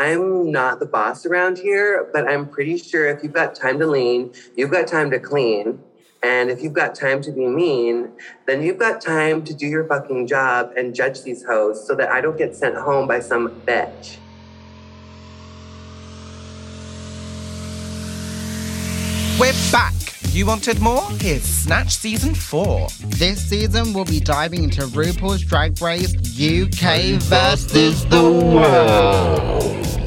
I'm not the boss around here, but I'm pretty sure if you've got time to lean, you've got time to clean. And if you've got time to be mean, then you've got time to do your fucking job and judge these hoes so that I don't get sent home by some bitch. We're back. You wanted more? Here's Snatch Season 4. This season, we'll be diving into RuPaul's Drag Race UK versus the world.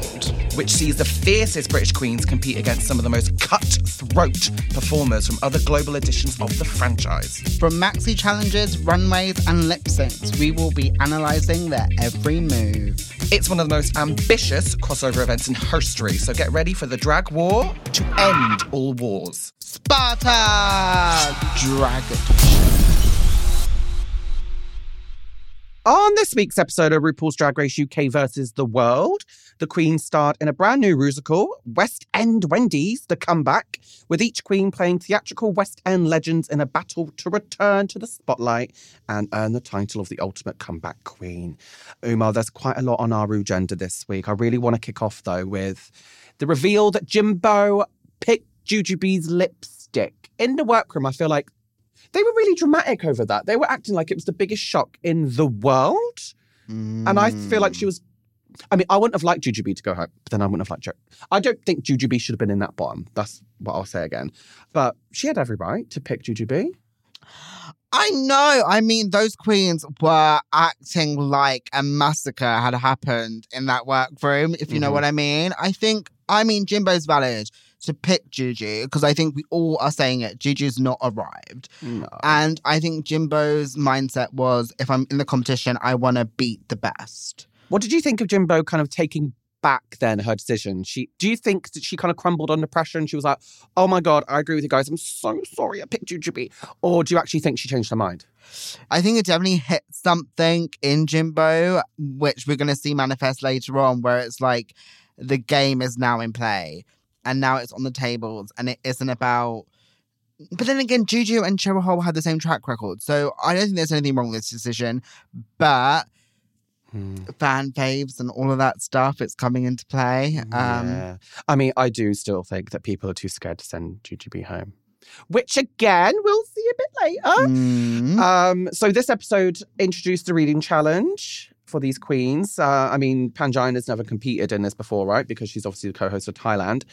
Which sees the fiercest British queens compete against some of the most cutthroat performers from other global editions of the franchise. From maxi challenges, runways, and lip syncs, we will be analysing their every move. It's one of the most ambitious crossover events in history, so get ready for the drag war to end all wars. Sparta! Dragon. On this week's episode of RuPaul's Drag Race UK versus the World, the Queen starred in a brand new musical, West End Wendy's The Comeback, with each Queen playing theatrical West End legends in a battle to return to the spotlight and earn the title of the ultimate comeback queen. Umar, there's quite a lot on our agenda this week. I really want to kick off though with the reveal that Jimbo picked Jujubee's lipstick. In the workroom, I feel like they were really dramatic over that. They were acting like it was the biggest shock in the world. Mm. And I feel like she was. I mean, I wouldn't have liked Jujubee to go home, but then I wouldn't have liked Joe. I don't think Jujubee should have been in that bottom. That's what I'll say again. But she had every right to pick Jujubee. I know. I mean, those queens were acting like a massacre had happened in that workroom, if you mm-hmm. know what I mean. I think, I mean, Jimbo's valid to pick Juju because I think we all are saying it. Juju's not arrived. No. And I think Jimbo's mindset was if I'm in the competition, I want to beat the best. What did you think of Jimbo kind of taking back then her decision? She do you think that she kind of crumbled under pressure and she was like, "Oh my god, I agree with you guys. I'm so sorry I picked Jujubee," or do you actually think she changed her mind? I think it definitely hit something in Jimbo, which we're going to see manifest later on, where it's like the game is now in play and now it's on the tables and it isn't about but then again, Juju and Cheryl Hole had the same track record. So I don't think there's anything wrong with this decision. But hmm. fan faves and all of that stuff, it's coming into play. Um, yeah. I mean, I do still think that people are too scared to send Jujubee home. Which again, we'll see a bit later. Mm. Um, so this episode introduced the reading challenge for these queens. Uh, I mean, Pangina's never competed in this before, right? Because she's obviously the co-host of Thailand.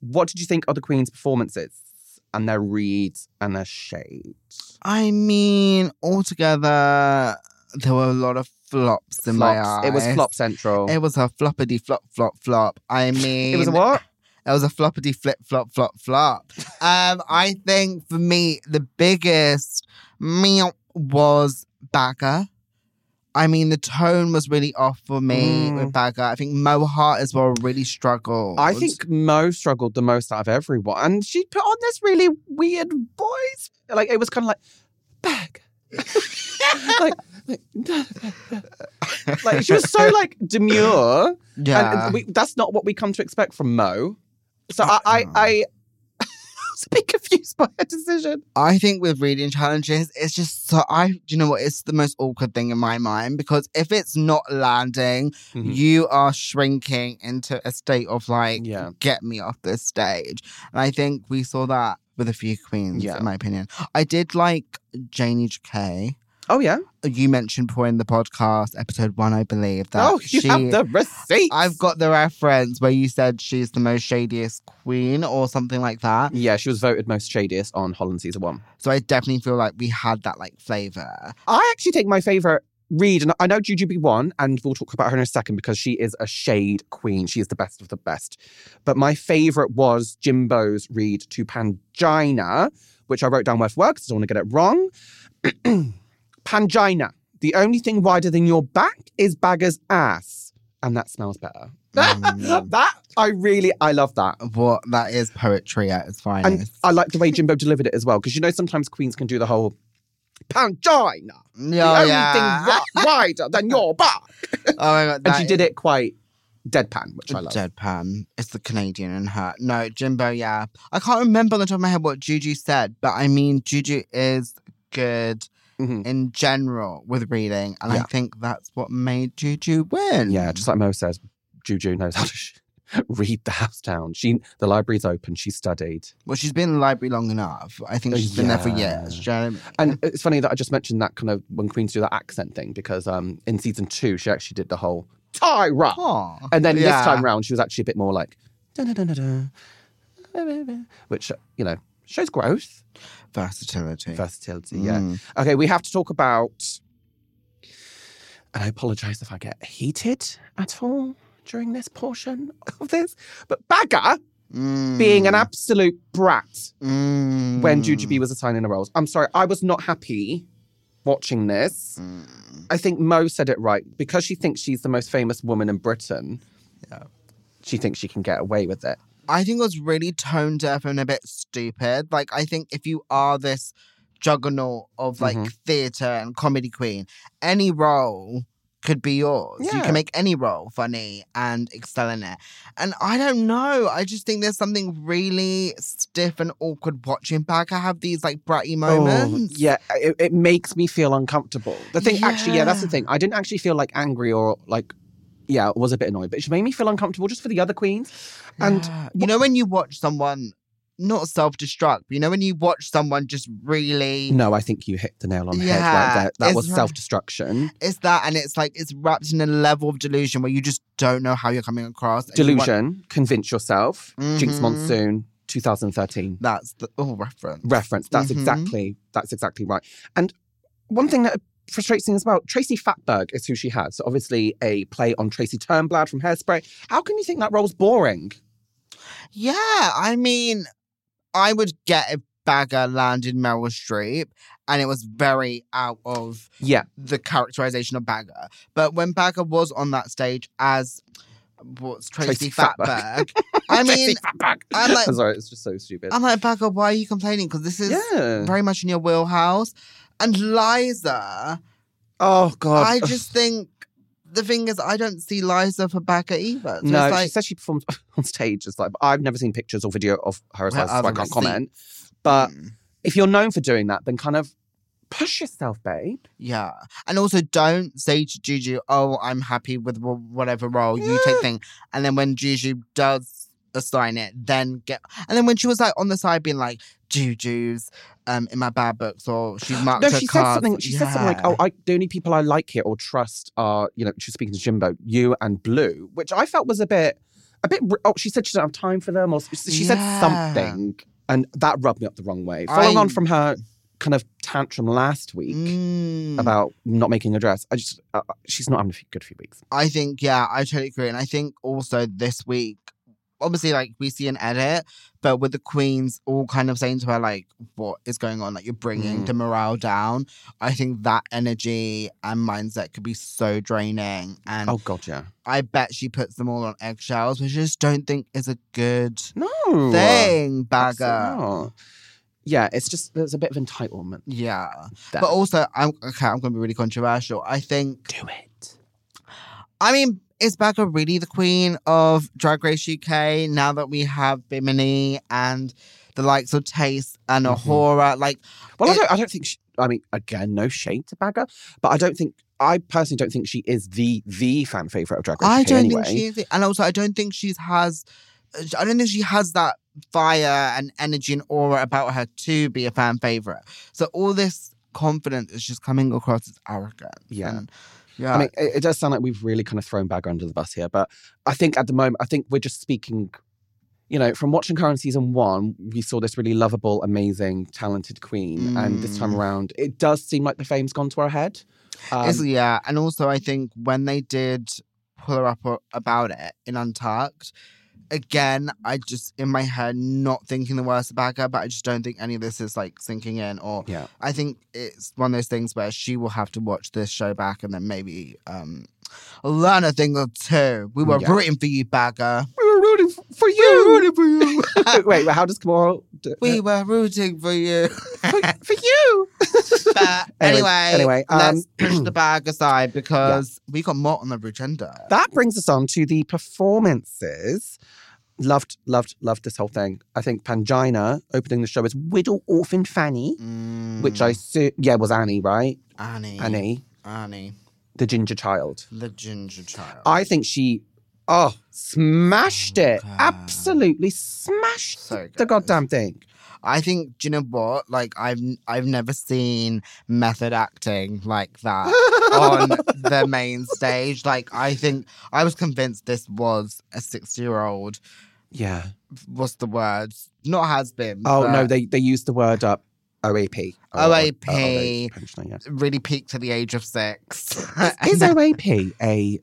What did you think of the queens' performances and their reads and their shades? I mean, altogether, there were a lot of flops in Flops. my eyes. It was flop central. It was a floppity flop flop flop. I mean, it was a what? It was a floppity flip flop flop flop. um, I think for me, the biggest meow was Baga. I mean, the tone was really off for me mm. with Baga. I think Mo Heart as well really struggled. I think Mo struggled the most out of everyone. And she put on this really weird voice. Like, it was kind of like, Bag. like, like, like, she was so like demure. Yeah. And we, that's not what we come to expect from Mo. So I, I, I was a bit confused by her decision. I think with reading challenges, it's just so I do you know what? It's the most awkward thing in my mind because if it's not landing, mm-hmm. you are shrinking into a state of like, yeah. get me off this stage. And I think we saw that with a few queens, yeah. in my opinion. I did like Janey Jacké. Oh yeah. You mentioned before in the podcast, episode one, I believe. That oh, you she, have the receipt. I've got the reference where you said she's the most shadiest queen or something like that. Yeah, she was voted most shadiest on Holland season one. So I definitely feel like we had that like flavor. I actually think my favorite read, and I know Jujubee won, and we'll talk about her in a second because she is a shade queen. She is the best of the best. But my favorite was Jimbo's read to Pangina, which I wrote down word for word because I don't want to get it wrong. Pangina. The only thing wider than your back is Baga's ass. And that smells better. Mm. that I really I love that. What that is poetry at its finest. And I like the way Jimbo delivered it as well. Because you know sometimes queens can do the whole Pangina. Oh, the only yeah. thing wider than your back. oh my god. and she did it quite deadpan, which I love. Deadpan. It's the Canadian in her. No, Jimbo, yeah. I can't remember on the top of my head what Juju said, but I mean Juju is good mm-hmm. in general with reading. And yeah. I think that's what made Juju win. Yeah, just like Mo says, Juju knows how to sh- read the house down. She, the library's open. She studied, Well, she's been in the library long enough. I think she's been there for years. Do you know what I mean? and it's funny that I just mentioned that kind of when Queens do that accent thing because um in season two she actually did the whole Tyra, Aw. and then Yeah. this time round she was actually a bit more like, "Dun-dun-dun-dun-dun," which you know shows growth, versatility. versatility. Yeah. Mm. Okay, we have to talk about. And I apologize if I get heated at all during this portion of this, but Baga being an Mm. absolute brat Mm. when Jujubee was assigning the roles. I'm sorry, I was not happy watching this. Mm. I think Mo said it right because she thinks she's the most famous woman in Britain. Yeah. She thinks she can get away with it. I think it was really tone deaf and a bit stupid. Like, I think if you are this juggernaut of like Mhm. theatre and comedy queen, any role could be yours. You can make any role funny and excel in it. And I don't know. I just think there's something really stiff and awkward watching back. I have these like bratty moments. Oh, yeah, it, it makes me feel uncomfortable. The thing, actually, yeah, that's the thing. I didn't actually feel like angry or like, yeah, it was a bit annoyed, but she made me feel uncomfortable just for the other queens. And Yeah. you know when you watch someone not self-destruct, but you know when you watch someone just really no, I think you hit the nail on the head right Yeah, there. That was right. self destruction. it's that and it's like it's wrapped in a level of delusion where you just don't know how you're coming across. and you want- Delusion, convince yourself. Jinkx Mhm. Monsoon, 2013. That's the oh reference. reference. That's Mhm. exactly that's exactly right. And one thing that frustrates as well, Tracy Fatberg is who she has. So obviously a play on Tracy Turnblad from Hairspray. How can you think that role's boring? Yeah, I mean, I would get if Baga landed Meryl Streep and it was very out of Yeah, the characterization of Baga. But when Baga was on that stage as what's Tracy, Tracy Fatberg. I mean, Fatberg. I'm like- I'm sorry, it's just so stupid. I'm like Baga, why are you complaining? Because this is yeah. very much in your wheelhouse. And Liza, Oh god. I just think the thing is, I don't see Liza for Baga either. So no, it's she like, said she performed on stage. It's like I've never seen pictures or video of her as Well, well, so I can't comment. But mm. if you're known for doing that, then kind of push yourself, babe. Yeah. And also don't say to Juju, oh, I'm happy with whatever role you take thing. And then when Juju does assign it, then get. And then when she was like on the side being like, Juju's um, in my bad books or she's marked No, her she said cards. something. She said something like, "Oh, I, the only people I like here or trust are, you know, she's speaking to Jimbo, you and Blu," which I felt was a bit, a bit. Oh, she said she don't have time for them, or she said something, and that rubbed me up the wrong way. Following on from her kind of tantrum last week Mm. about not making a dress, I just, uh, she's not having a good few weeks. I think, yeah, I totally agree. And I think also this week, obviously, like we see an edit, but with the queens all kind of saying to her, like, what is going on? Like, you're bringing Mm. the morale down. I think that energy and mindset could be so draining. And Oh God, yeah, I bet she puts them all on eggshells, which I just don't think is a good no thing, Baga. Yeah, it's just there's a bit of entitlement. Yeah. There. But also, I'm okay, I'm going to be really controversial. I think do it. I mean, is Baga really the queen of Drag Race UK now that we have Bimini and the likes of Tayce and Mhm. A'Whora? Like, Well, I don't. I don't think. She, I mean, again, no shade to Baga, but I don't think. I personally don't think she is the the fan favorite of Drag Race I UK don't anyway. think she is. And also, I don't think she's has. I don't think she has that fire and energy and aura about her to be a fan favorite. So all this confidence is just coming across as arrogant. Yeah. And, yeah. I mean, it, it does sound like we've really kind of thrown Baga under the bus here, but I think at the moment, I think we're just speaking. You know, from watching Current season one, we saw this really lovable, amazing, talented queen, and this time Mm. around, it does seem like the fame's gone to her head. Um, yeah, and also I think when they did pull her up about it in Untucked, again, I just in my head not thinking the worst about her, but I just don't think any of this is like sinking in. Or Yeah. I think it's one of those things where she will have to watch this show back and then maybe um learn a thing or two. We were Yeah. rooting for you, Baga. we were rooting f- for you. We were rooting for you. Wait, how does Kamora? do- we were rooting for you. for, for you. but Anyway, anyway, anyway, let's um, push the bag aside because we got more on the agenda. That brings us on to the performances. Loved, loved, loved this whole thing. I think Pangina opening the show as Widow Orphan Fanny, which I Mm, su- yeah was Annie, right? Annie. Annie, Annie. the ginger child. The ginger child. I think she Oh, smashed it. Absolutely smashed So the goddamn thing. I think, do you know what? Like, I've I've never seen method acting like that on the main stage. Like, I think I was convinced this was a six-year-old. Yeah. What's the word? Not has been. Oh no, they they used the word up OAP. OAP. or they- yes. really peaked at the age of six. Is And- OAP a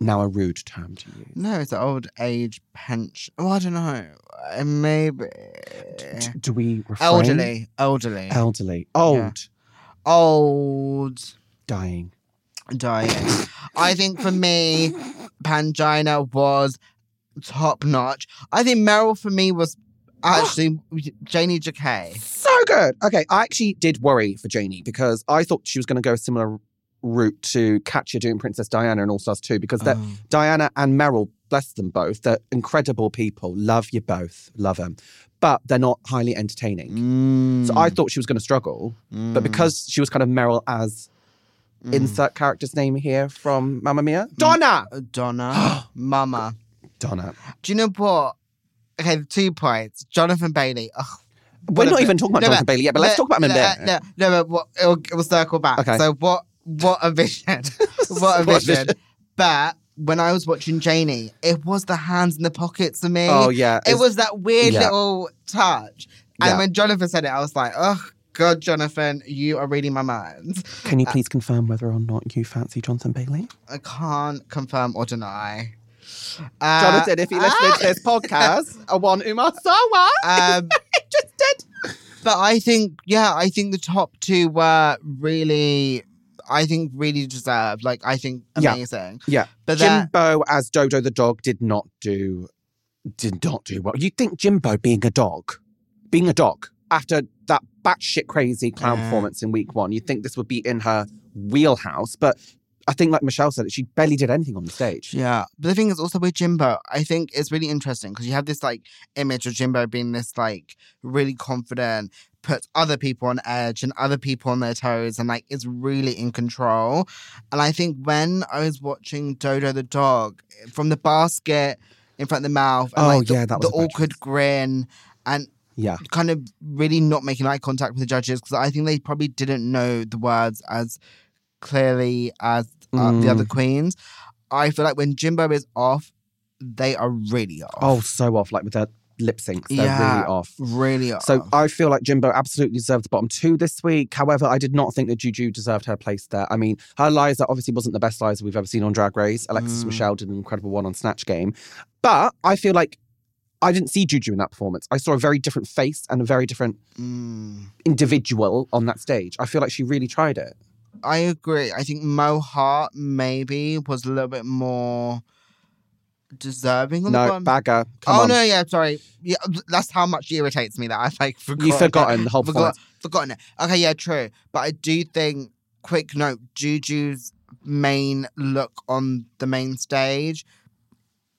now a rude term to use? no, it's an old age pension. Oh, I don't know. Uh, Maybe D- do we refrain? elderly, elderly, Elderly. Old. old. Dying. dying. I think for me, Pangina was top notch. I think Meryl for me was actually Janey Jacké. So good. Okay, I actually did worry for Janey because I thought she was going to go a similar route to Katya doing Princess Diana and All Stars 2 because that Oh. Diana and Meryl, bless them both, they're incredible people. Love you both. Love them. But they're not highly entertaining. Mm, So I thought she was going to struggle. But because she was kind of Meryl as Mm. insert character's name here from Mamma Mia, Donna. Donna, Mama. Donna. Do you know what? Okay, two points. Jonathan Bailey. Ugh, We're not even talking about no, Jonathan Bailey yet, but let's talk about him in a no, bit. No, no, but it'll, it will circle back. Okay. So what? What a vision! what a What vision! vision. But when I was watching Janey, it was the hands in the pockets for me. Oh yeah, It was that weird Yeah. little touch. And Yeah. when Jonathan said it, I was like, oh, God, Jonathan, you are reading my mind. Can you please confirm whether or not you fancy Jonathan Bailey? I can't confirm or deny. Uh, Jonathan, if you listen to this podcast, I want Umar Sawa. um, Interested? but I think, yeah, I think the top two were really, I think, really deserved. Like, I think amazing. Yeah. yeah. But then, Jimbo as Dodo the dog did not do did not do well. You think Jimbo being a dog, being a dog after that batshit crazy clown Yeah. performance in week one, you'd think this would be in her wheelhouse. But I think, like Michelle said, she barely did anything on the stage. Yeah, but the thing is also with Jimbo, I think it's really interesting because you have this like image of Jimbo being this like really confident, puts other people on edge and other people on their toes, and like is really in control. And I think when I was watching Dodo the dog from the basket in front of the mouth, and Oh, like the, yeah, that was the awkward choice. grin, and Yeah. kind of really not making eye contact with the judges because I think they probably didn't know the words as clearly as uh, the Mm. other queens. I feel like when Jimbo is off, they are really off. Oh, so off, like with their lip syncs. They're Yeah. really off. really off. So I feel like Jimbo absolutely deserved the bottom two this week. However, I did not think that Juju deserved her place there. I mean, her Liza obviously wasn't the best Liza we've ever seen on Drag Race. Alexis Mm. Michelle did an incredible one on Snatch Game. But I feel like I didn't see Juju in that performance. I saw a very different face and a very different Mm. individual on that stage. I feel like she really tried it. I agree. I think Mo Heart maybe was a little bit more deserving on the No, bottom. Baga. Come oh on. no, yeah, sorry. Yeah, that's how much it irritates me that I like forgot. You've forgotten the whole forgot, performance. forgotten it. Okay, yeah, true. But I do think, quick note, Juju's main look on the main stage,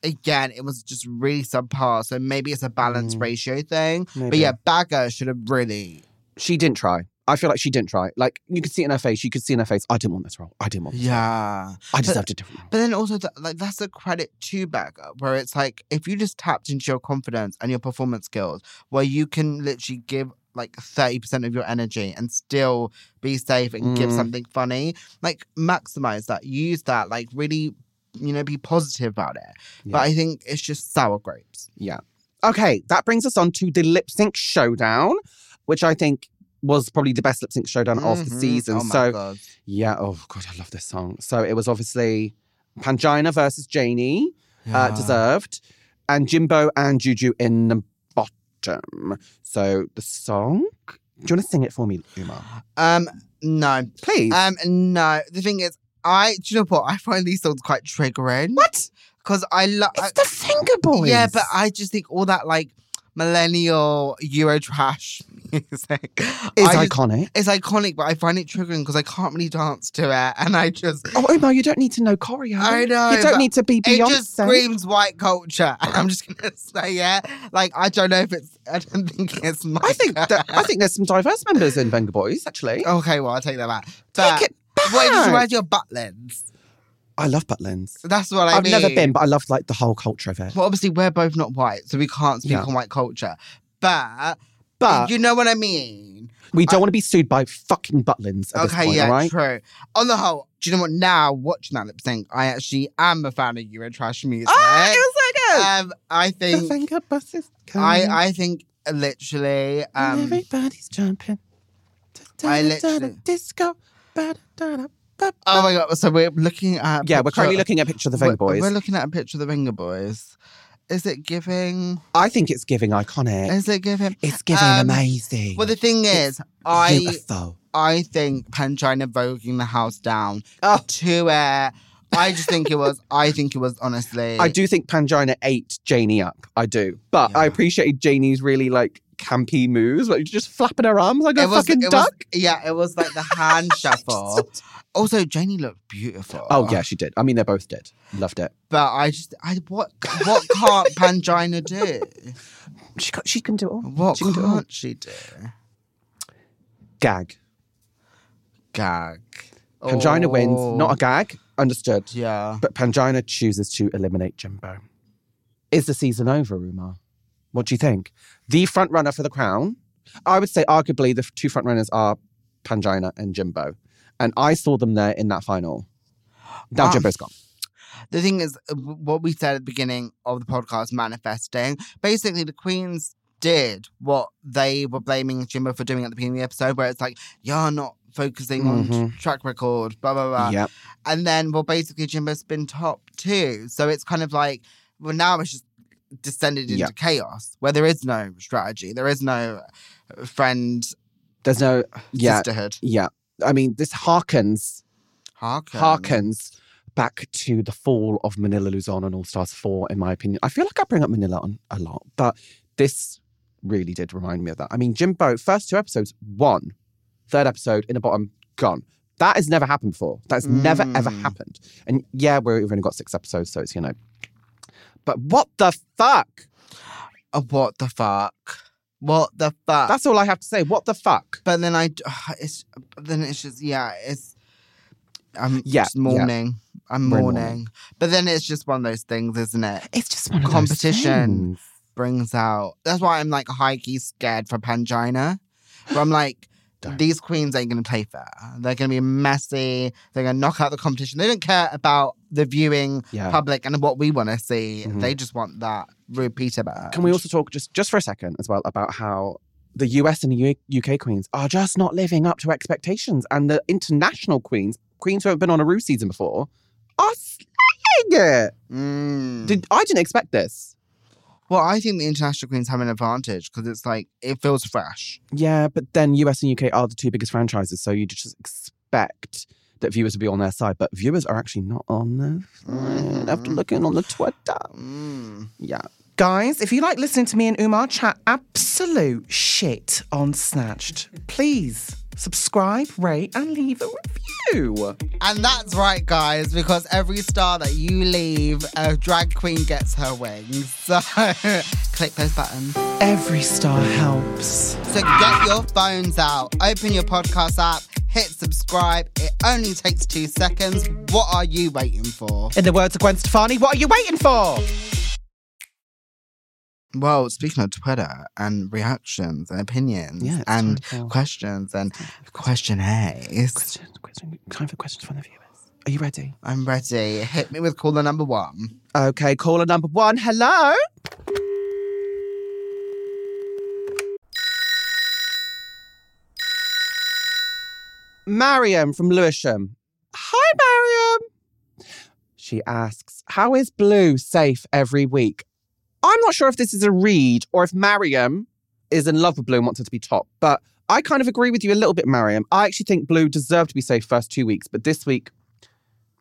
again, it was just really subpar. So maybe it's a balance Mm. ratio thing. But yeah, Baga should have really. She didn't try. I feel like she didn't try. Like you could see it in her face. You could see in her face. I didn't want this role. I didn't want this role. Yeah. I deserved a different role. But then also, th- like that's a credit to Baga, where it's like if you just tapped into your confidence and your performance skills, where you can literally give like thirty percent of your energy and still be safe and give Mm. something funny, like maximize that, use that, like really, you know, be positive about it. But I think it's just sour grapes. Yeah. Okay, that brings us on to the lip sync showdown, which I think was probably the best lip sync showdown of the Mhm. season. Oh my so God. yeah, oh god, I love this song. So it was obviously Pangina versus Janey, uh, deserved, and Jimbo and Juju in the bottom. So the song. Do you want to sing it for me, Umar? Um, no, Please. um, no. The thing is, I do you know what? I find these songs quite triggering. what? Because I love. It's the Vengaboys. Yeah, but I just think all that like millennial Euro trash music it's I just- iconic. it's iconic, but I find it triggering because I can't really dance to it, and I just Oh, Umar, you don't need to know choreo. I know, You don't need to be beyond it Beyonce. just screams white culture. I'm just gonna say it. Like I don't know if it's. I don't think it's my. I think that, I think there's some diverse members in Venga Boys, actually. Okay, well I'll take that back. But Take it back. what your butlins? I love Butlins. That's what I I've mean. never been, but I love like the whole culture of it. Well, obviously, we're both not white, so we can't speak Yeah. on white culture. But, But you know what I mean. we don't want to be sued by fucking Butlins at this Okay, point, yeah, all right? true. On the whole, do you know what? Now watching that lip sync, I actually am a fan of Eurotrash music. Oh, it was so good. um, I the think, finger bus is coming. I, I think, literally, um, everybody's jumping. I literally- disco. Oh my god. So we're looking at. Yeah, we're currently looking at a picture of the Finger we're, Boys. We're looking at a picture of the Vengaboys. Is it giving? I think it's giving iconic. Is it giving? It's giving Um, amazing. Well, the thing is, I Beautiful. I think Pangina voguing the house down Oh. to uh I just think it was I think it was honestly I do think Pangina ate Janey up. I do. But I Yeah. appreciate Janey's really like campy moves, like just flapping her arms like a was, fucking it duck. Was, yeah, it was like the hand shuffle. Also, Janey looked beautiful. Oh yeah, she did. I mean, they both did. Loved it. But I just I what what can't Pangina do? She got, she can do it all. What she can do it all. can't she do? Gag. Gag. Pangina wins. Oh, Not a oh. gag. Understood. Yeah. But Pangina chooses to eliminate Jimbo. Is the season over, Rumar? What do you think? The front runner for the crown, I would say arguably the two front runners are Pangina and Jimbo. And I saw them there in that final. Now Ah. Jimbo's gone. The thing is, uh, what we said at the beginning of the podcast, manifesting, basically the queens did what they were blaming Jimbo for doing at the beginning of the episode, where it's like, you're not focusing on Mhm. track record, blah, blah, blah. yeah. And then, well, basically, Jimbo's been top two. So it's kind of like, well, now it's just descended into Yeah. chaos where there is no strategy, there is no uh, friend There's no, yeah, sisterhood. yeah. I mean, this harkens, Harken. harkens back to the fall of Manila Luzon and All Stars 4, in my opinion. I feel like I bring up Manila on a lot, but this really did remind me of that. I mean, Jimbo, first two episodes, won. Third episode, in the bottom, gone. That has never happened before. That's never, ever Mm. happened. And yeah, we've only got six episodes, so it's, you know. But what the fuck? Oh, what the fuck? What the fuck? That's all I have to say. What the fuck? But then I, it's then it's just yeah, it's I'm Yeah, just yeah. mourning. I'm mourning. But then it's just one of those things, isn't it? It's just one of Competition. Those things. Brings out. That's why I'm like high key scared for Pangina. But I'm like. Don't. These queens ain't gonna play fair. They're gonna be messy. They're gonna knock out the competition. They don't care about the viewing Yeah. public and what we want to see. Mhm. They just want that badge. Can we also talk just just for a second as well about how the US and the UK queens are just not living up to expectations, and the international queens, queens who have been on a Rue season before, are slaying it. Mm. Did I didn't expect this? Well, I think the international queens have an advantage because it's like it feels fresh. Yeah, but then US and UK are the two biggest franchises, so you just expect that viewers will be on their side, but viewers are actually not on their side after Mhm. looking on the Twitter. Mm. Yeah. Guys, if you like listening to me and Umar chat absolute shit on Snatched, please subscribe, rate, and leave a review. And that's right, guys, because every star that you leave, a drag queen gets her wings. So click those buttons. Every star helps. So get your phones out, open your podcast app, hit subscribe. It only takes two seconds. What are you waiting for? In the words of Gwen Stefani, what are you waiting for? Well, speaking of Twitter and reactions and opinions Yeah, and for- questions and questionnaires, Question, question, time for questions from the viewers. Are you ready? I'm ready. Hit me with caller number one. Okay, caller number one. Hello. Mariam from Lewisham. Hi, Mariam. She asks, How is Blu safe every week? I'm not sure if this is a read or if Mariam is in love with Blu and wants her to be top, but I kind of agree with you a little bit, Mariam. I actually think Blu deserved to be safe first two weeks, but this week,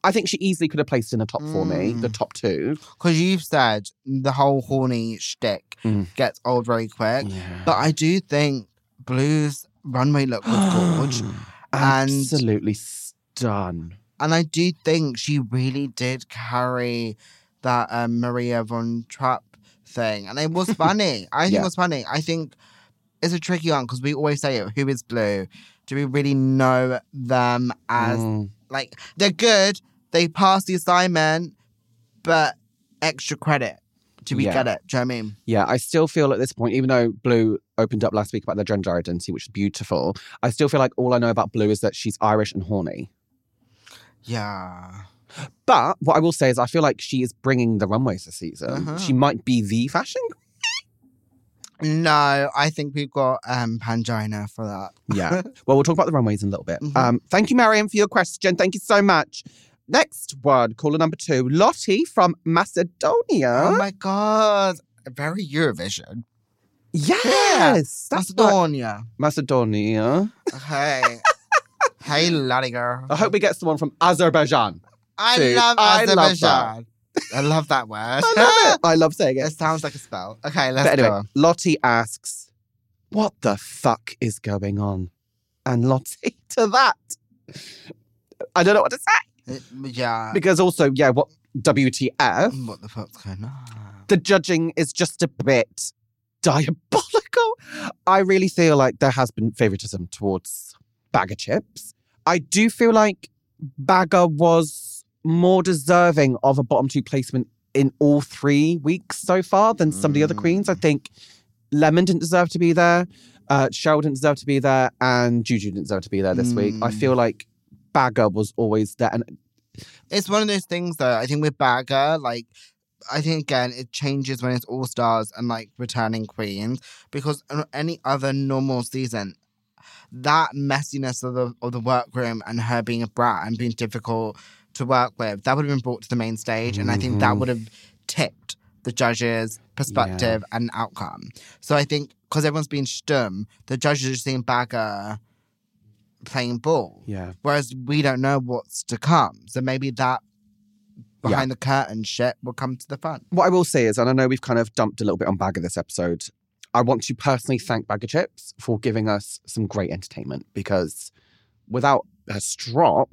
I think she easily could have placed in the top for me, the Mm. top two. Because you've said the whole horny shtick Mm. gets old very quick. But I do think Blu's runway look was gorge. And- Absolutely stun. and I do think she really did carry that um, Maria von Trapp thing. And it was funny. I think Yeah. it was funny. I think it's a tricky one because we always say it who is Blu? Do we really know them as Mm. like they're good, they pass the assignment, but extra credit. Do we Yeah. get it? Do you know what I mean? Yeah, I still feel at this point, even though Blu opened up last week about their gender identity, which is beautiful, I still feel like all I know about Blu is that she's Irish and horny. Yeah. But what I will say is, I feel like she is bringing the runways this season. Uh-huh. She might be the fashion. No, I think we've got um Pangina for that. Yeah. well, we'll talk about the runways in a little bit. Mhm. Um, thank you, Mariam, for your question. Thank you so much. Next one, caller number two, Lottie from Macedonia. Oh my god. Very Eurovision. yes, what- Macedonia. Macedonia. Okay. hey, Lottie girl. I hope we get someone from Azerbaijan. I Dude, love I love Azerbaijan. I love that word. I love it. I love saying it. It sounds like a spell. Okay, let's But anyway, go. Lottie asks, What the fuck is going on? And Lottie to that. I don't know what to say. Uh, Yeah. Because also, yeah, what WTF? What the fuck's going on? The judging is just a bit diabolical. I really feel like there has been favoritism towards Baga Chipz. I do feel like Baga was more deserving of a bottom two placement in all three weeks so far than some of the other queens. I think Lemon didn't deserve to be there, uh, Cheryl didn't deserve to be there, and Juju didn't deserve to be there this week. I Mm. feel like Baga was always there. And It's one of those things though. I think with Baga, like I think again it changes when it's all stars and like returning queens because any other normal season, that messiness of the of the workroom and her being a brat and being difficult to work with, that would have been brought to the main stage, and I think that Mhm. would have tipped the judges' perspective and outcome. So I think because everyone's been stum, the judges are seeing Baga playing ball yeah. whereas we don't know what's to come. So maybe that Yeah. behind the curtain shit will come to the front. What I will say is, and I know we've kind of dumped a little bit on Baga this episode, I want to personally thank Baga Chipz for giving us some great entertainment because without her strop,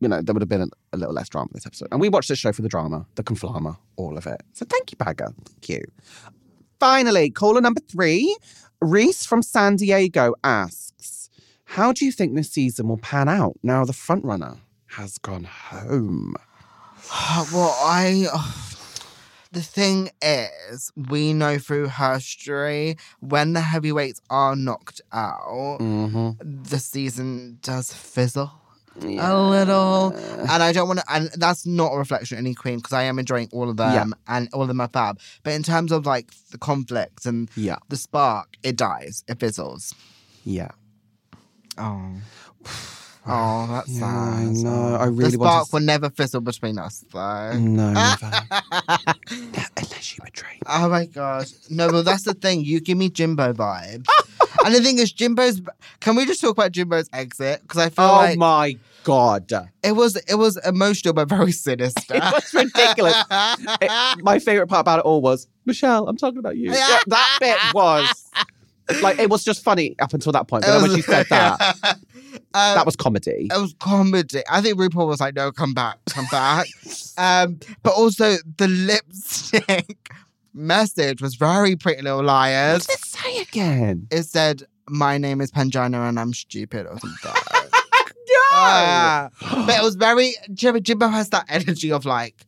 you know, there would have been a, little less drama this episode. And we watched this show for the drama, the conflama, all of it. So thank you, Baga. Thank you. Finally, caller number three, Reese from San Diego asks, How do you think this season will pan out now the frontrunner has gone home? well, I. the thing is, we know through history when the heavyweights are knocked out, Mm-hmm. the season does fizzle. A little. And I don't want to, and that's not a reflection of any queen because I am enjoying all of them Yeah. and all of them are fab. But in terms of like the conflicts and Yeah. the spark, it dies, it fizzles. Yeah. Oh. Oh, that's Yeah, sad. I. Oh. I really the to spark will never fizzle between us, though. No, never. Unless you betray me. oh my gosh. No, but that's the thing. You give me Jimbo vibes. and the thing is, Jimbo's. Can we just talk about Jimbo's exit? Because I feel Oh like my god. it was it was emotional but very sinister. It was ridiculous. It- my favorite part about it all was Michelle. I'm talking about you. Yeah, that bit was like it was just funny up until that point. But then when she said that, Um, that was comedy. It was comedy. I think RuPaul was like, "No, come back, come back." um, but also the lipstick message was very Pretty Little What Liars. did it say again? It said, "My name is Pangina and I'm stupid" or something. no. Ah. but it was very Jimbo. Jimbo has that energy of like,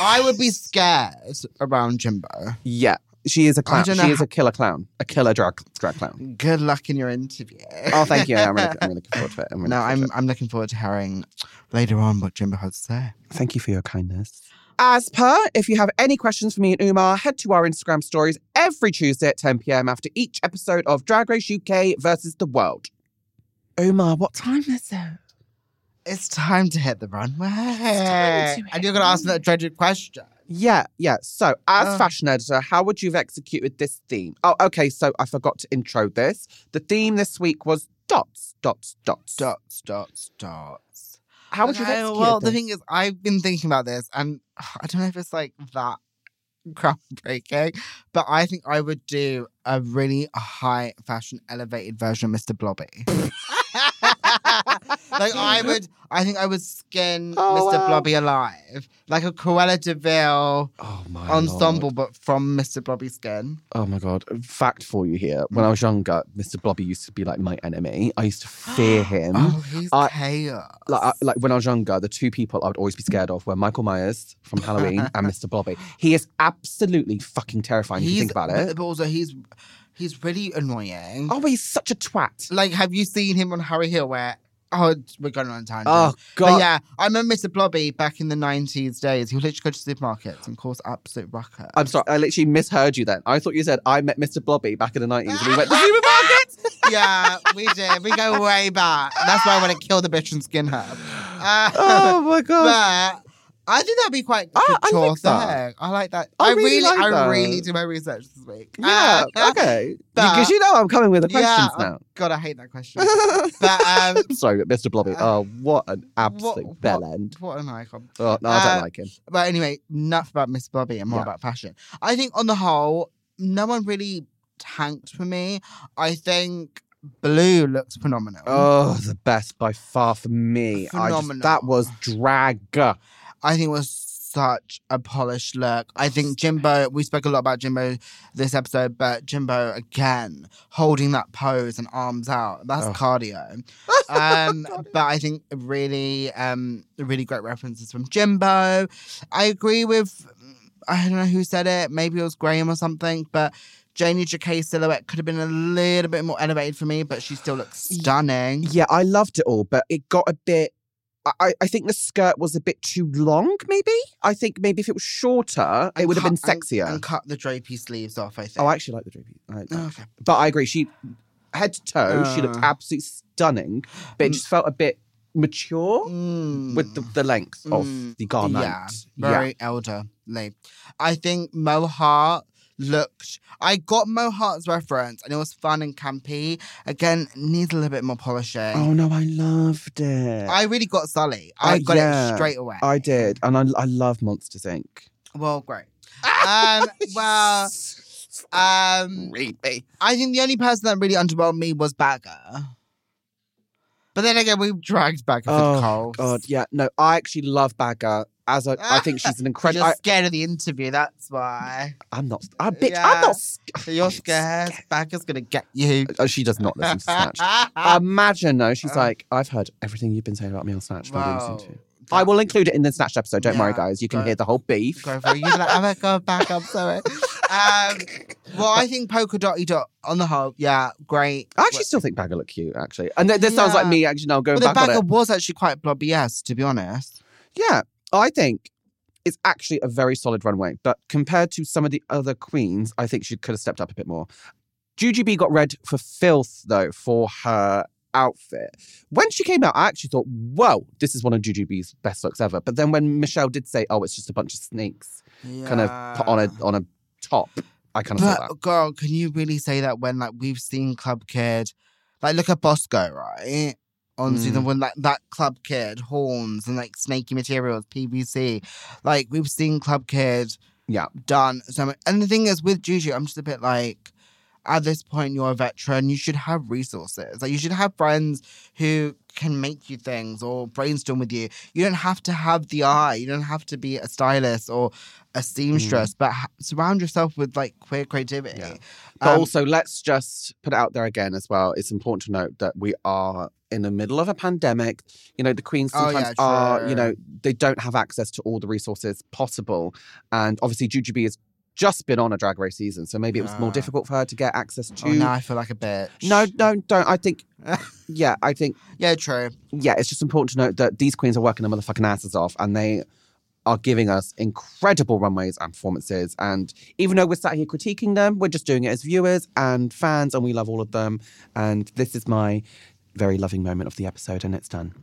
I would be scared around Jimbo. yeah, she is a clown. She is a killer clown. A killer drag drag clown. Good luck in your interview. Oh, thank you. I'm really, I'm really looking forward to it. I'm really no, forward to I'm I'm looking forward to hearing later on what Jimbo has to say. Thank you for your kindness. As per, if you have any questions for me and Umar, head to our Instagram stories every Tuesday at 10 pm after each episode of Drag Race UK versus the World. Umar, what time is it? It's time to hit the runway. to and you're gonna ask me that dreaded question. Yeah, yeah. So, as Uh. fashion editor, how would you have executed this theme? Oh, okay. So, I forgot to intro this. The theme this week was dots, dots, dots. Dots, dots, dots. How would you executed Well, the thing is, I've been thinking about this, and I don't know if it's like that groundbreaking, but I think I would do a really high fashion elevated version of Mr. Blobby. like I would, I think I would skin Oh, Mr. wow. Blobby alive, like a Cruella de Vil Oh ensemble, Lord. but from Mr. Blobby skin. Oh my god! Fact for you here: when I was younger, Mr. Blobby used to be like my enemy. I used to fear him. Oh, he's I- chaos. like, I, like when I was younger, the two people I would always be scared of were Michael Myers from Halloween and Mr. Blobby. He is absolutely fucking terrifying if you think about it. But also, he's he's really annoying. Oh, but he's such a twat. Like, have you seen him on Harry Hill? Where oh, we're going on a tangent. Oh But god! yeah, I remember Mr. Blobby back in the 90s days. He would literally go to supermarkets and cause absolute ruckus. I'm sorry, I literally misheard you then. I thought you said I met Mr. Blobby back in the 90s and we went to supermarkets. yeah, we did. We go way back. That's why I want to kill the bitch and skin her. Uh, oh my god! but I think that'd be quite Ah, I couture like that. I like that. I I, really really, like I that. really do my research this week. Yeah, Uh, okay. Because you know I'm coming with the Yeah, questions oh, now. God, I hate that question. but um, sorry, but Mr. Blobby. Oh, what an absolute what- bell end. what an icon. Oh, no, I don't Uh, like him. But anyway, enough about Mr. Bobby and more Yeah. about fashion. I think on the whole, no one really tanked for me. I think Blu looks phenomenal. Oh, the best by far for me. I just, Phenomenal. that was drag. I think it was such a polished look. I think Jimbo, we spoke a lot about Jimbo this episode, but Jimbo again holding that pose and arms out. That's Ugh. cardio. Um, but I think really, um, really great references from Jimbo. I agree with, I don't know who said it, maybe it was Graham or something, but Janey Jacké's silhouette could have been a little bit more elevated for me, but she still looks stunning. Yeah, I loved it all, but it got a bit. I, I think the skirt was a bit too long, maybe. I think maybe if it was shorter, it would have been cut- and- sexier. And, cut the drapey sleeves off, I think. oh, I actually like the drapey. I- Oh, okay. But I agree. She, head to toe, she looked Uh. absolutely stunning, but it Mm. just felt a bit mature Mm. with the, the length of Mm. the garment. Yeah, very elderly. I think Mo Heart looked. I got Mo Heart's reference, and it was fun and campy. Again, needs a little bit more polishing. Oh no, I loved it. I really got Sully. I Uh, got yeah, it straight away. I did, and I, I love Monsters Inc. Well, great. Um, well, um, Creepy. I think the only person that really underwhelmed me was Baga. But then again, we dragged Baga for the Oh coals. God, yeah. No, I actually love Baga. As a, I think she's an You're incredible. just scared of the interview, that's why. I'm not. I bitch. Yeah. I'm not. You're I'm scared. Baga's gonna get you. Oh, she does not listen to Snatch. Imagine though. She's like, I've heard everything you've been saying about me on Snatch. and I listen to. I will include it in the Snatch episode. Don't worry, guys. You can go- hear the whole beef. Go for it. You're like, oh my god, back up, sorry. Um, well, I think polka dotty dot on the whole, yeah, great. I actually still think Baga look cute, actually. And th- this sounds like me actually now going the back on Baga it. was actually quite blobby, yes, to be honest. Yeah, I think it's actually a very solid runway. But compared to some of the other queens, I think she could have stepped up a bit more. Jujubee got read for filth, though, for her outfit. When she came out, I actually thought, whoa, this is one of Jujubee's best looks ever. But then when Michelle did say, oh, it's just a bunch of snakes kind of put on a on a top, I kind of thought that. Girl, can you really say that when like we've seen Club Kid, like look at Bosco, right? On Mm. season one, like that Club Kid, horns and like snaky materials, PVC. Like we've seen Club Kid Yeah. done so much. And the thing is with Juju, I'm just a bit like at this point you're a veteran, you should have resources. Like you should have friends who can make you things or brainstorm with you. You don't have to have the eye. You don't have to be a stylist or a seamstress, but ha- surround yourself with like queer creativity. Yeah. But Um, also, let's just put it out there again as well. It's important to note that we are in the middle of a pandemic. You know, the queens Oh, sometimes yeah, are, you know, they don't have access to all the resources possible. And obviously, Jujubee has just been on a drag race season. So maybe it was more difficult for her to get access oh, to. Oh, now I feel like a bitch. no, no, don't. I think, yeah, I think, Yeah, true. yeah, it's just important to note that these queens are working their motherfucking asses off and they are giving us incredible runways and performances. And even though we're sat here critiquing them, we're just doing it as viewers and fans, and we love all of them. And this is my very loving moment of the episode, and it's done.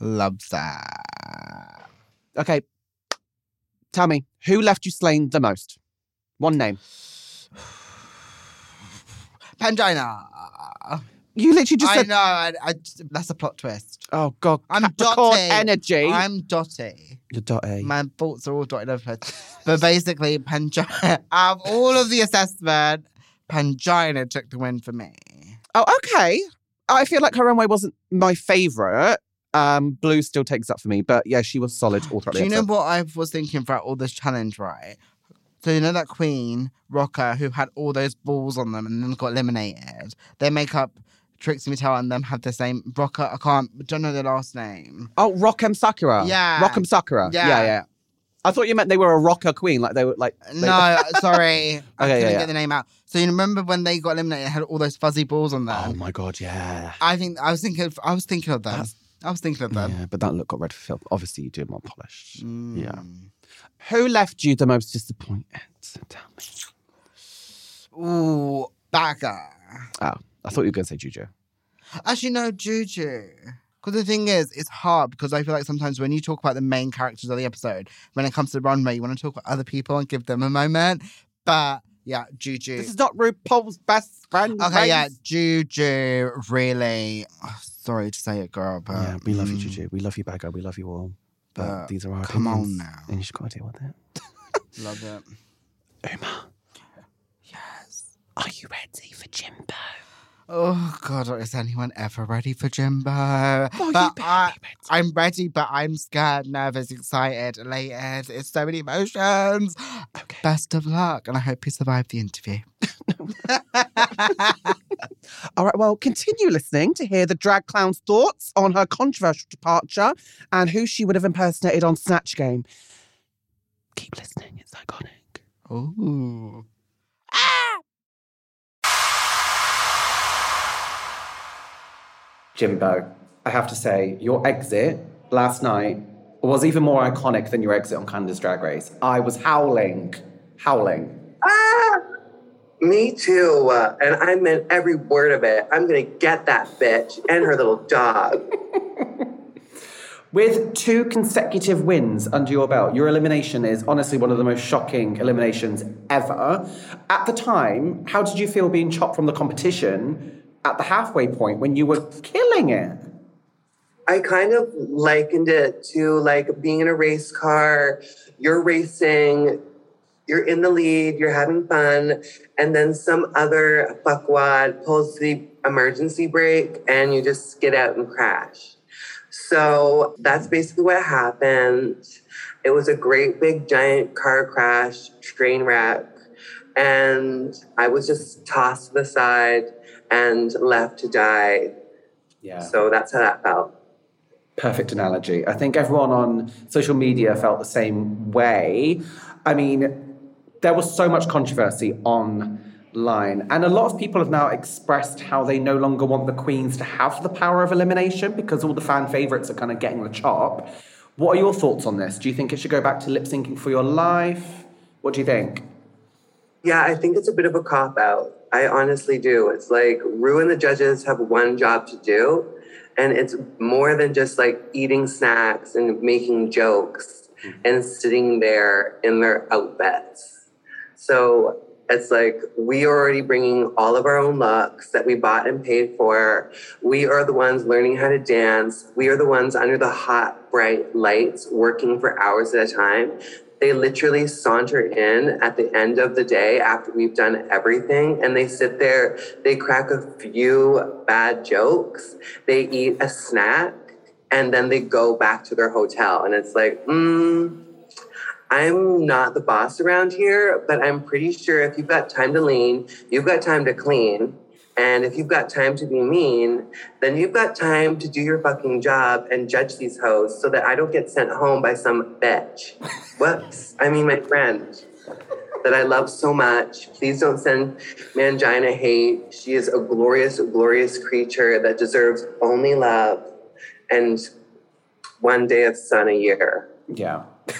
Love that. Okay. Tell me, who left you slain the most? One name. Pangina. You literally just I said, know. I, I, that's a plot twist. oh, God, I'm Capricorn Dotty. energy. I'm Dotty. You're dot A. My thoughts are all dotted over. but basically, Pangina, out of all of the assessment, Pangina took the win for me. Oh, okay. I feel like her runway wasn't my favourite. Um, Blu still takes up for me, but yeah, she was solid all throughout Do the you know what I was thinking throughout all this challenge, right? So you know that queen, Rocker, who had all those balls on them and then got eliminated. Their makeup, Trixie Mattel and them have the same Rocker. I can't don't know their last name. Oh, Rock M. Sakura. Yeah. Rock M. Sakura. Yeah. yeah, yeah. I thought you meant they were a rocker queen, like they were like. they- No, sorry, I Okay, couldn't yeah, yeah. get the name out. So you remember when they got eliminated, they had all those fuzzy balls on them. Oh my god, yeah. I think I was thinking of, I was thinking of them. That's- I was thinking of them. Yeah, but that look got read for film. Obviously, you do more polished. Mm. Yeah. Who left you the most disappointed? Tell me. Ooh, Bagger. Oh, I thought you were going to say Juju. Actually, no, Juju. Because the thing is, it's hard because I feel like sometimes when you talk about the main characters of the episode, when it comes to the runway, you want to talk about other people and give them a moment. But yeah, Juju. This is not RuPaul's best friend. okay, yeah. Juju really. oh, sorry to say it, girl, but yeah, we love you, mm, Juju. We love you, Baga. We love you all. But But these are our come on now. and you just got to deal with it. Love it. Uma, Yes. are you ready for Jimbo? Oh God, is anyone ever ready for Jimbo? Oh, you but I, I'm ready, but I'm scared, nervous, excited, elated. It's so many emotions. Okay. Best of luck, and I hope you survive the interview. All right, well, continue listening to hear the drag clown's thoughts on her controversial departure and who she would have impersonated on Snatch Game. Keep listening, it's iconic. Ooh. Jimbo, I have to say, your exit last night was even more iconic than your exit on Canada's Drag Race. I was howling, howling. Ah, me too. Uh, and I meant every word of it. I'm going to get that bitch and her little dog. With two consecutive wins under your belt, your elimination is honestly one of the most shocking eliminations ever. At the time, how did you feel being chopped from the competition at the halfway point when you were killing it? I kind of likened it to like being in a race car, you're racing, you're in the lead, you're having fun, and then some other fuckwad pulls the emergency brake and you just skid out and crash. So that's basically what happened. It was a great big giant car crash, train wreck, and I was just tossed to the side and left to die. Yeah. So that's how that felt. Perfect analogy. I think everyone on social media felt the same way. I mean, there was so much controversy online, and a lot of people have now expressed how they no longer want the queens to have the power of elimination because all the fan favorites are kind of getting the chop. What are your thoughts on this? Do you think it should go back to lip syncing for your life? What do you think? Yeah, I think it's a bit of a cop out. I honestly do. It's like Ru and the judges have one job to do, and it's more than just like eating snacks and making jokes mm-hmm. and sitting there in their outfits. So it's like we are already bringing all of our own looks that we bought and paid for. We are the ones learning how to dance. We are the ones under the hot, bright lights working for hours at a time. They literally saunter in at the end of the day after we've done everything and they sit there, they crack a few bad jokes, they eat a snack, and then they go back to their hotel. And it's like, mm, I'm not the boss around here, but I'm pretty sure if you've got time to lean, you've got time to clean. And if you've got time to be mean, then you've got time to do your fucking job and judge these hoes so that I don't get sent home by some bitch. Whoops. I mean, my friend that I love so much. Please don't send Pangina hate. She is a glorious, glorious creature that deserves only love and one day of sun a year. Yeah.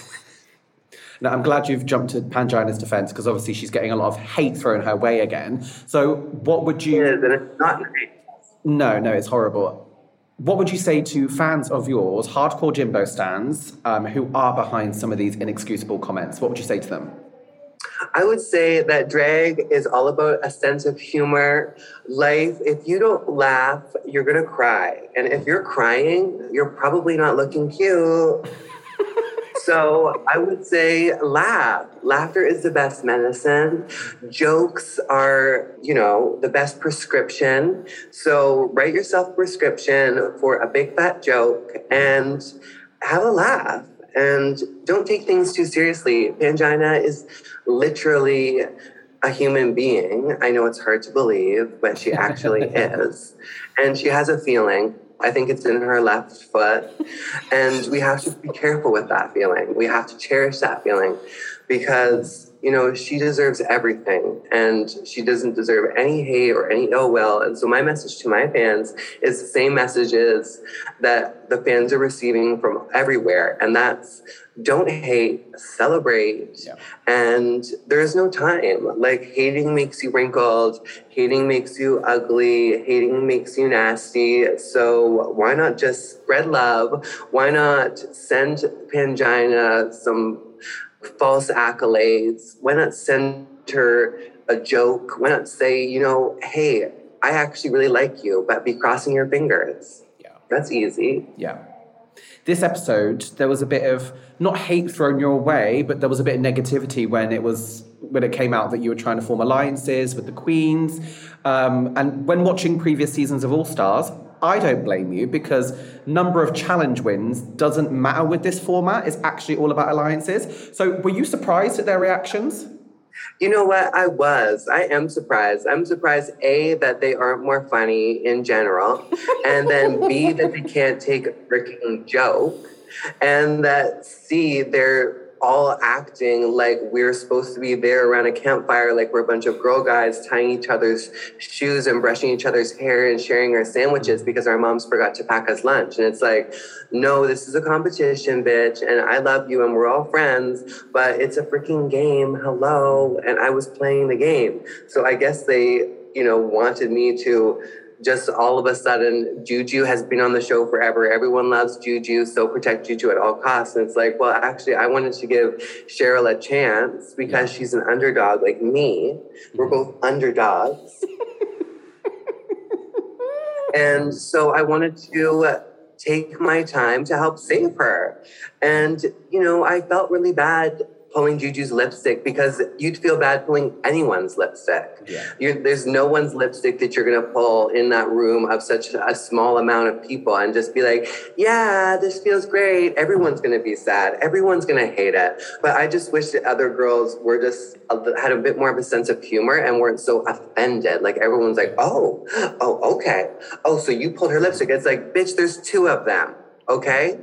now, I'm glad you've jumped to Pangina's defense because obviously she's getting a lot of hate thrown her way again. So, what would you. and it's not nice. No, no, it's horrible. What would you say to fans of yours, hardcore Jimbo stands, um, who are behind some of these inexcusable comments? What would you say to them? I would say that drag is all about a sense of humor. Life, if you don't laugh, you're going to cry. And if you're crying, you're probably not looking cute. So I would say laugh. Laughter is the best medicine. Jokes are, you know, the best prescription. So write yourself a prescription for a big fat joke and have a laugh. And don't take things too seriously. Pangina is literally a human being. I know it's hard to believe, but she actually is. And she has a feeling. I think it's in her left foot. And we have to be careful with that feeling. We have to cherish that feeling because, you know, she deserves everything and she doesn't deserve any hate or any ill will. And so, my message to my fans is the same messages that the fans are receiving from everywhere. And that's don't hate, celebrate. Yeah. And there's no time. Like hating makes you wrinkled, hating makes you ugly, hating makes you nasty. So why not just spread love? Why not send Pangina some false accolades? Why not send her a joke? Why not say, you know, hey, I actually really like you, but be crossing your fingers. Yeah. That's easy. Yeah. This episode, there was a bit of not hate thrown your way, but there was a bit of negativity when it was when it came out that you were trying to form alliances with the queens. Um, and when watching previous seasons of All Stars, I don't blame you because number of challenge wins doesn't matter with this format. It's actually all about alliances. So, were you surprised at their reactions? You know what? I was. I am surprised. I'm surprised, A, that they aren't more funny in general, and then B, that they can't take a freaking joke, and that C, they're all acting like we're supposed to be there around a campfire, like we're a bunch of girl guys tying each other's shoes and brushing each other's hair and sharing our sandwiches because our moms forgot to pack us lunch. And it's like, no, this is a competition, bitch. And I love you and we're all friends, but it's a freaking game. Hello. And I was playing the game. So I guess they, you know, wanted me to just all of a sudden, Juju has been on the show forever. Everyone loves Juju, so protect Juju at all costs. And it's like, well, actually, I wanted to give Cheryl a chance because she's an underdog like me. We're both underdogs. and so I wanted to take my time to help save her. And, you know, I felt really bad pulling Juju's lipstick because you'd feel bad pulling anyone's lipstick. Yeah. You're, there's no one's lipstick that you're going to pull in that room of such a small amount of people and just be like, yeah, this feels great. Everyone's going to be sad. Everyone's going to hate it. But I just wish that other girls were just had a bit more of a sense of humor and weren't so offended. Like everyone's like, oh, oh, okay. Oh, so you pulled her lipstick. It's like, bitch, there's two of them. Okay.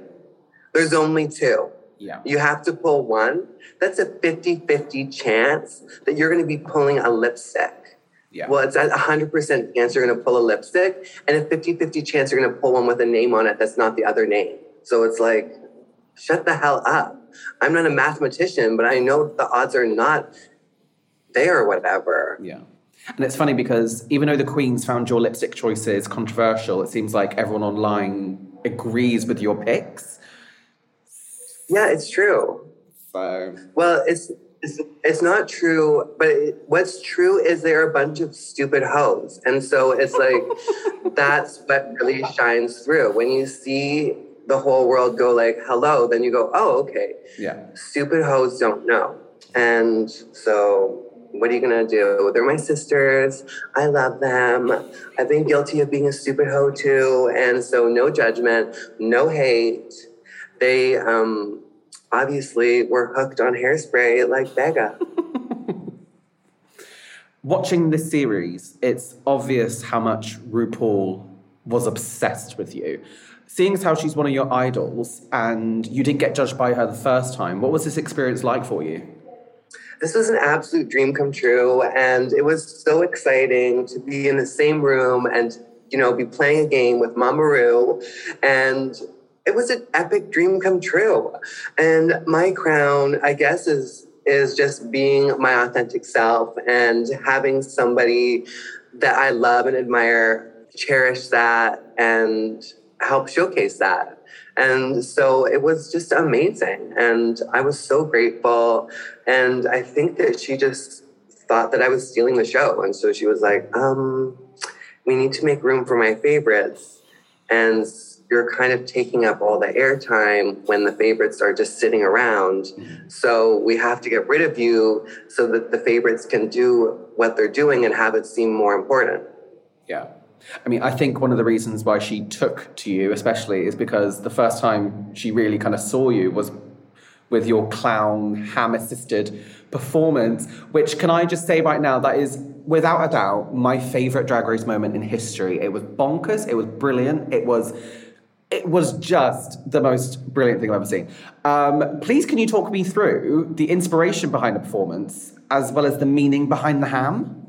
There's only two. Yeah. You have to pull one. That's a 50 50 chance that you're going to be pulling a lipstick. Yeah. Well, it's a 100% chance you're going to pull a lipstick, and a 50 50 chance you're going to pull one with a name on it that's not the other name. So it's like, shut the hell up. I'm not a mathematician, but I know the odds are not there or whatever. Yeah. And it's funny because even though the Queens found your lipstick choices controversial, it seems like everyone online agrees with your picks. Yeah, it's true. So, Well, it's it's, it's not true, but it, what's true is they're a bunch of stupid hoes, and so it's like that's what really shines through when you see the whole world go like hello. Then you go, oh, okay. yeah. Stupid hoes don't know, and so. What are you gonna do? They're my sisters. I love them. I've been guilty of being a stupid hoe too, and so no judgment, no hate. They um, obviously were hooked on hairspray like Becca. Watching this series, it's obvious how much RuPaul was obsessed with you. Seeing as how she's one of your idols and you didn't get judged by her the first time, what was this experience like for you? this was an absolute dream come true, and it was so exciting to be in the same room and you know be playing a game with Mama Ru, and it was an epic dream come true. And my crown, I guess, is is just being my authentic self and having somebody that I love and admire cherish that and help showcase that. And so it was just amazing. And I was so grateful. And I think that she just thought that I was stealing the show. And so she was like, um, we need to make room for my favorites. And you're kind of taking up all the airtime when the favorites are just sitting around. Mm-hmm. So we have to get rid of you so that the favorites can do what they're doing and have it seem more important. Yeah. I mean, I think one of the reasons why she took to you, especially, is because the first time she really kind of saw you was with your clown, ham assisted performance, which can I just say right now, that is without a doubt my favorite drag race moment in history. It was bonkers, it was brilliant, it was. It was just the most brilliant thing I've ever seen. Um, please, can you talk me through the inspiration behind the performance as well as the meaning behind the ham?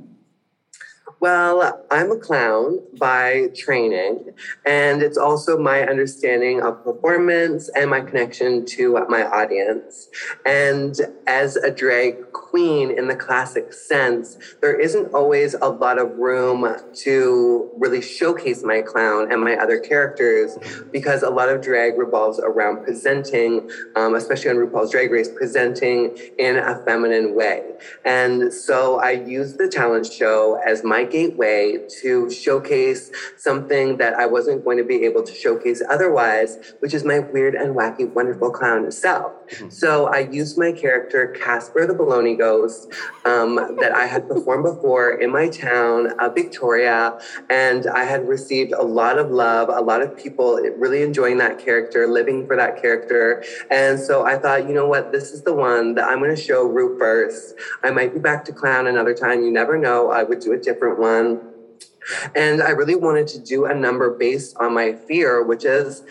Well, I'm a clown by training, and it's also my understanding of performance and my connection to my audience. And as a drag queen in the classic sense, there isn't always a lot of room to really showcase my clown and my other characters because a lot of drag revolves around presenting, um, especially on RuPaul's Drag Race, presenting in a feminine way. And so I use the talent show as my gateway to showcase something that I wasn't going to be able to showcase otherwise, which is my weird and wacky, wonderful clown self. Mm-hmm. So I used my character, Casper the Baloney Ghost, um, that I had performed before in my town, uh, Victoria, and I had received a lot of love, a lot of people really enjoying that character, living for that character. And so I thought, you know what, this is the one that I'm going to show Ru first. I might be back to clown another time. You never know. I would do a different one. And I really wanted to do a number based on my fear, which is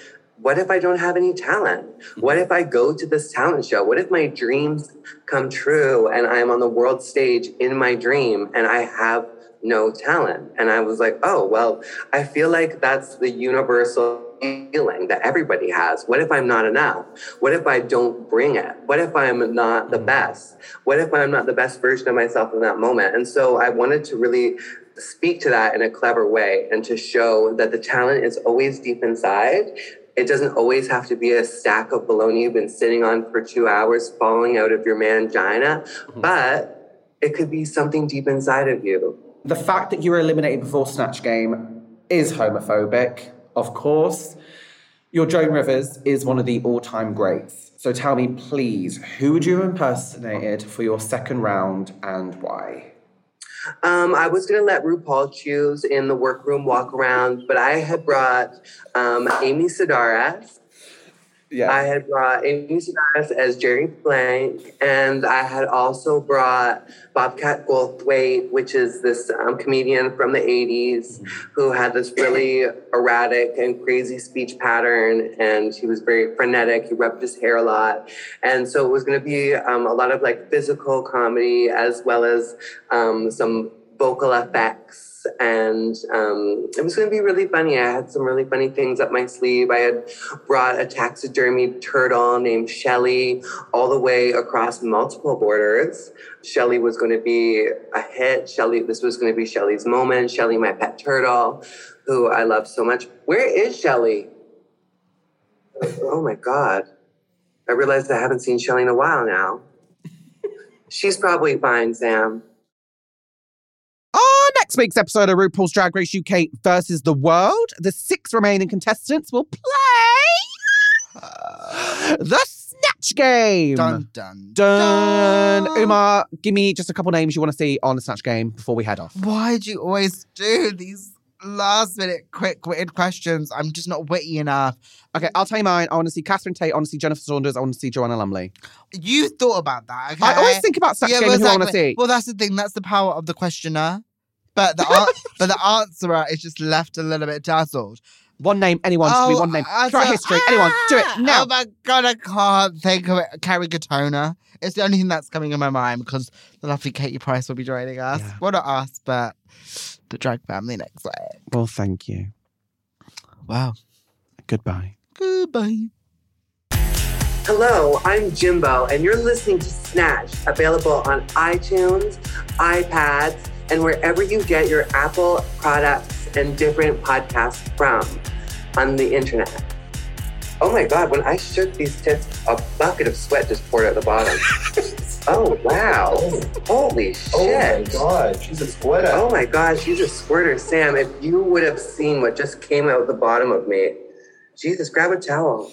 what if I don't have any talent? What if I go to this talent show? What if my dreams come true and I'm on the world stage in my dream and I have no talent? And I was like, oh, well, I feel like that's the universal feeling that everybody has. What if I'm not enough? What if I don't bring it? What if I'm not the mm. best? What if I'm not the best version of myself in that moment? And so I wanted to really speak to that in a clever way and to show that the talent is always deep inside. It doesn't always have to be a stack of bologna you've been sitting on for two hours falling out of your mangina, mm-hmm. but it could be something deep inside of you. The fact that you were eliminated before Snatch Game is homophobic of course. Your Joan Rivers is one of the all time greats. So tell me, please, who would you have impersonated for your second round and why? Um, I was going to let RuPaul choose in the workroom walk around, but I had brought um, Amy Sedaris yeah. I had brought Amy Sedaris as Jerry Blank, and I had also brought Bobcat Goldthwait, which is this um, comedian from the 80s mm-hmm. who had this really erratic and crazy speech pattern, and he was very frenetic. He rubbed his hair a lot. And so it was going to be um, a lot of like physical comedy as well as um, some vocal effects and um, it was going to be really funny. I had some really funny things up my sleeve. I had brought a taxidermy turtle named Shelly all the way across multiple borders. Shelly was going to be a hit. Shelly, this was going to be Shelly's moment. Shelly, my pet turtle, who I love so much. Where is Shelly? Oh my God. I realized I haven't seen Shelly in a while now. She's probably fine, Sam next week's episode of RuPaul's Drag Race UK versus the World, the six remaining contestants will play the Snatch Game. Dun dun dun. dun. Umar, give me just a couple names you want to see on the Snatch Game before we head off. Why do you always do these last minute quick witted questions? I'm just not witty enough. Okay, I'll tell you mine. I want to see Catherine Tate. I want to see Jennifer Saunders. I want to see Joanna Lumley. You thought about that, okay? I always think about Snatch yeah, Game and who I want to see. Well, that's the thing. That's the power of the questioner. But the an- but the answerer is just left a little bit dazzled. One name, anyone. Oh, be one name. Try history. Ah, anyone. Do it now. Oh my god, I can't think of it. Kerry Katona. It's the only thing that's coming in my mind because the lovely Katie Price will be joining us. Yeah. Well, not us, but the drag family next week. Well, thank you. Wow. Goodbye. Goodbye. Hello, I'm Jimbo, and you're listening to Snatch, available on iTunes, iPads, and wherever you get your Apple products and different podcasts from on the internet. Oh my God, when I shook these tips, a bucket of sweat just poured out the bottom. oh, wow. Holy shit. Oh my God, she's a squirter. Oh my God, she's a squirter. Sam, if you would have seen what just came out the bottom of me, Jesus, grab a towel.